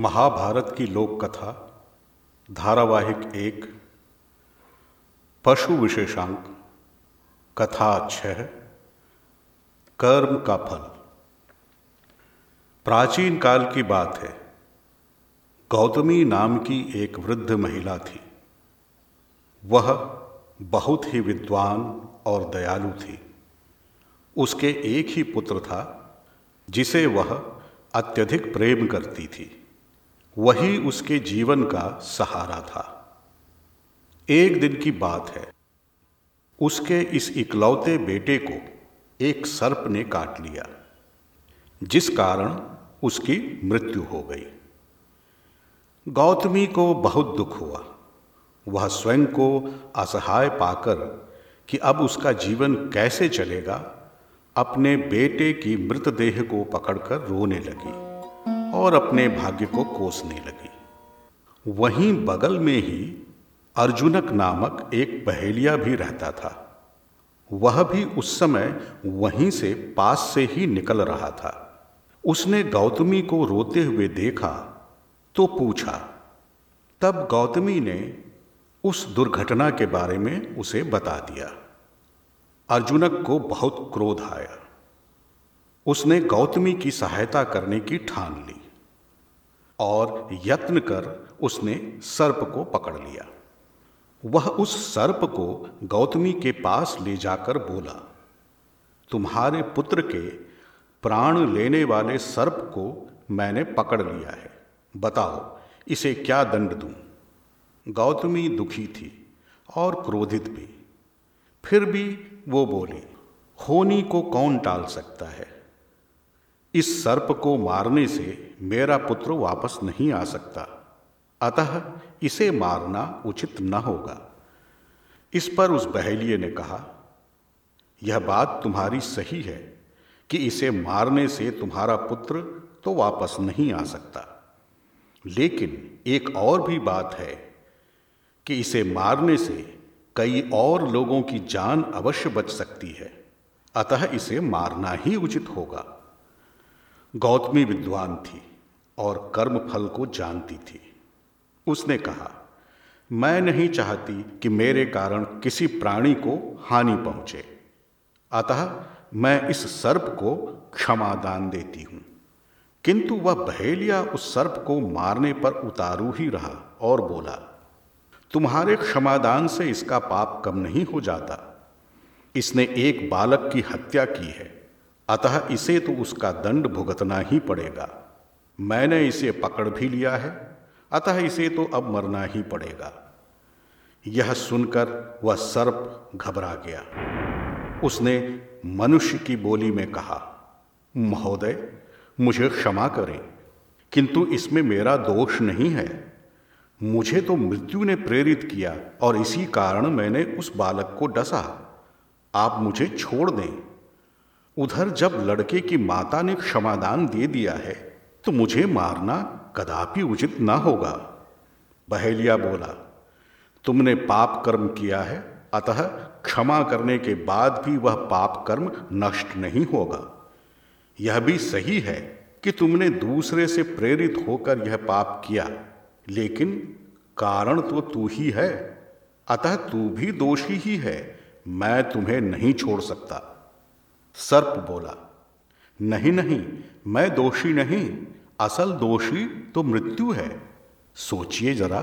महाभारत की लोक कथा, धारावाहिक एक, पशु विशेषांक, कथा छह, कर्म का फल। प्राचीन काल की बात है। गौतमी नाम की एक वृद्ध महिला थी। वह बहुत ही विद्वान और दयालु थी। उसके एक ही पुत्र था, जिसे वह अत्यधिक प्रेम करती थी। वही उसके जीवन का सहारा था। एक दिन की बात है। उसके इस इकलौते बेटे को एक सर्प ने काट लिया, जिस कारण उसकी मृत्यु हो गई। गौतमी को बहुत दुख हुआ। वह स्वयं को असहाय पाकर कि अब उसका जीवन कैसे चलेगा, अपने बेटे की मृतदेह को पकड़कर रोने लगी। और अपने भाग्य को कोसने लगी। वहीं बगल में ही अर्जुनक नामक एक पहेलिया भी रहता था। वह भी उस समय वहीं से पास से ही निकल रहा था। उसने गौतमी को रोते हुए देखा तो पूछा। तब गौतमी ने उस दुर्घटना के बारे में उसे बता दिया। अर्जुनक को बहुत क्रोध आया। उसने गौतमी की सहायता करने की ठान ली। और यत्न कर उसने सर्प को पकड़ लिया। वह उस सर्प को गौतमी के पास ले जाकर बोला, तुम्हारे पुत्र के प्राण लेने वाले सर्प को मैंने पकड़ लिया है। बताओ, इसे क्या दंड दूँ? गौतमी दुखी थी और क्रोधित भी। फिर भी वो बोली, होनी को कौन टाल सकता है? इस सर्प को मारने से मेरा पुत्र वापस नहीं आ सकता। अतः इसे मारना उचित न होगा। इस पर उस बहेलिए ने कहा, यह बात तुम्हारी सही है कि इसे मारने से तुम्हारा पुत्र तो वापस नहीं आ सकता। लेकिन एक और भी बात है कि इसे मारने से कई और लोगों की जान अवश्य बच सकती है। अतः इसे मारना ही उचित होगा। गौतमी विद्वान थी और कर्म फल को जानती थी। उसने कहा, मैं नहीं चाहती कि मेरे कारण किसी प्राणी को हानि पहुँचे। अतः मैं इस सर्प को क्षमादान देती हूँ। किंतु वह बहेलिया उस सर्प को मारने पर उतारू ही रहा और बोला, तुम्हारे क्षमादान से इसका पाप कम नहीं हो जाता। इसने एक बालक की हत्या की है। अतः इसे तो उसका दंड भुगतना ही पड़ेगा। मैंने इसे पकड़ भी लिया है, अतः इसे तो अब मरना ही पड़ेगा। यह सुनकर वह सर्प घबरा गया। उसने मनुष्य की बोली में कहा, महोदय, मुझे क्षमा करें, किंतु इसमें मेरा दोष नहीं है। मुझे तो मृत्यु ने प्रेरित किया और इसी कारण मैंने उस बालक को डसा। आप मुझे छोड़ दें। उधर जब लड़के की माता ने क्षमादान दे दिया है तो मुझे मारना कदापि उचित ना होगा। बहेलिया बोला, तुमने पाप कर्म किया है, अतः क्षमा करने के बाद भी वह पाप कर्म नष्ट नहीं होगा। यह भी सही है कि तुमने दूसरे से प्रेरित होकर यह पाप किया, लेकिन कारण तो तू ही है, अतः तू भी दोषी ही है, मैं तुम्हें नहीं छोड़ सकता। सर्प बोला, नहीं नहीं, मैं दोषी नहीं, असल दोषी तो मृत्यु है। सोचिए जरा,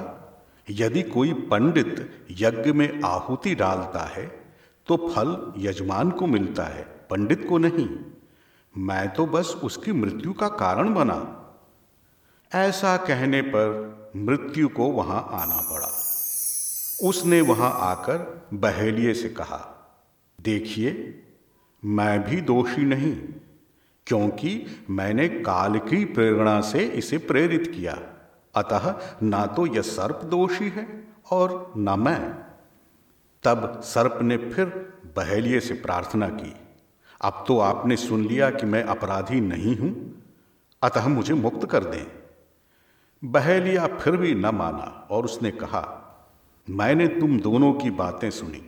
यदि कोई पंडित यज्ञ में आहुति डालता है तो फल यजमान को मिलता है, पंडित को नहीं। मैं तो बस उसकी मृत्यु का कारण बना। ऐसा कहने पर मृत्यु को वहाँ आना पड़ा। उसने वहाँ आकर बहेलिए से कहा, देखिए मैं भी दोषी नहीं, क्योंकि मैंने काल की प्रेरणा से इसे प्रेरित किया। अतः ना तो यह सर्प दोषी है और न मैं। तब सर्प ने फिर बहेलिए से प्रार्थना की। अब तो आपने सुन लिया कि मैं अपराधी नहीं हूँ, अतः मुझे मुक्त कर दें। बहेलिया फिर भी न माना और उसने कहा, मैंने तुम दोनों की बातें सुनी।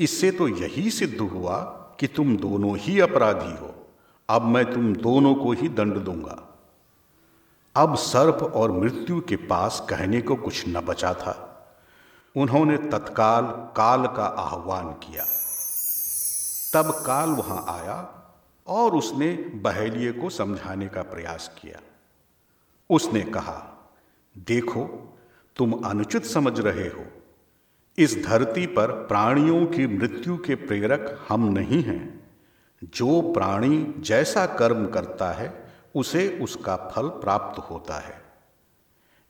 इससे तो यही सिद्ध हुआ कि तुम दोनों ही अपराधी हो। अब मैं तुम दोनों को ही दंड दूँगा। अब सर्प और मृत्यु के पास कहने को कुछ न बचा था। उन्होंने तत्काल काल का आह्वान किया। तब काल वहाँ आया और उसने बहेलिए को समझाने का प्रयास किया। उसने कहा, देखो, तुम अनुचित समझ रहे हो। इस धरती पर प्राणियों की मृत्यु के प्रेरक हम नहीं हैं। जो प्राणी जैसा कर्म करता है, उसे उसका फल प्राप्त होता है।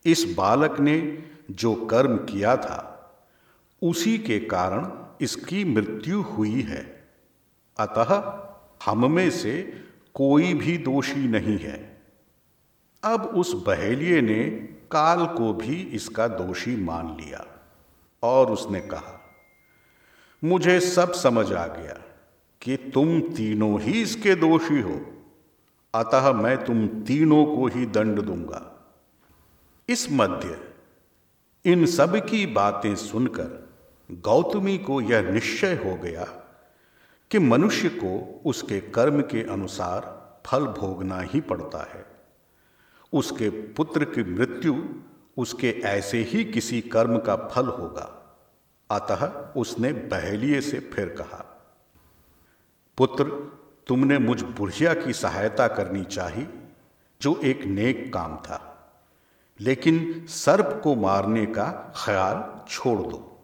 इस बालक ने जो कर्म किया था, उसी के कारण इसकी मृत्यु हुई है। अतः हम में से कोई भी दोषी नहीं है। अब उस बहेलिए ने काल को भी इसका दोषी मान लिया। और उसने कहा, मुझे सब समझ आ गया कि तुम तीनों ही इसके दोषी हो। अतः मैं तुम तीनों को ही दंड दूँगा। इस मध्य इन सब की बातें सुनकर गौतमी को यह निश्चय हो गया कि मनुष्य को उसके कर्म के अनुसार फल भोगना ही पड़ता है। उसके पुत्र की मृत्यु उसके ऐसे ही किसी कर्म का फल होगा। अतः उसने बहेलिए से फिर कहा, पुत्र, तुमने मुझ बुढ़िया की सहायता करनी चाहिए, जो एक नेक काम था। लेकिन सर्प को मारने का ख्याल छोड़ दो,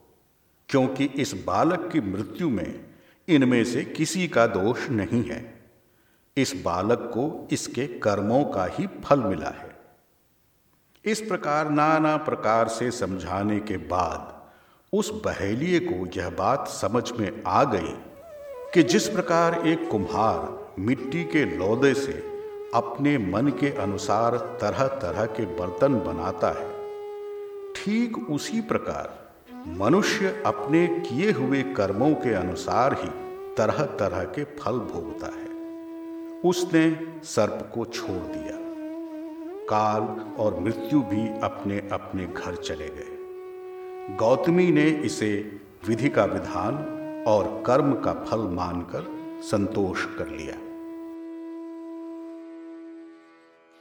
क्योंकि इस बालक की मृत्यु में इनमें से किसी का दोष नहीं है। इस बालक को इसके कर्मों का ही फल मिला है। इस प्रकार नाना प्रकार से समझाने के बाद उस बहेलिए को यह बात समझ में आ गई कि जिस प्रकार एक कुम्हार मिट्टी के लौदे से अपने मन के अनुसार तरह तरह के बर्तन बनाता है, ठीक उसी प्रकार मनुष्य अपने किए हुए कर्मों के अनुसार ही तरह तरह के फल भोगता है। उसने सर्प को छोड़ दिया। काल और मृत्यु भी अपने अपने घर चले गए। गौतमी ने इसे विधि का विधान और कर्म का फल मानकर संतोष कर लिया।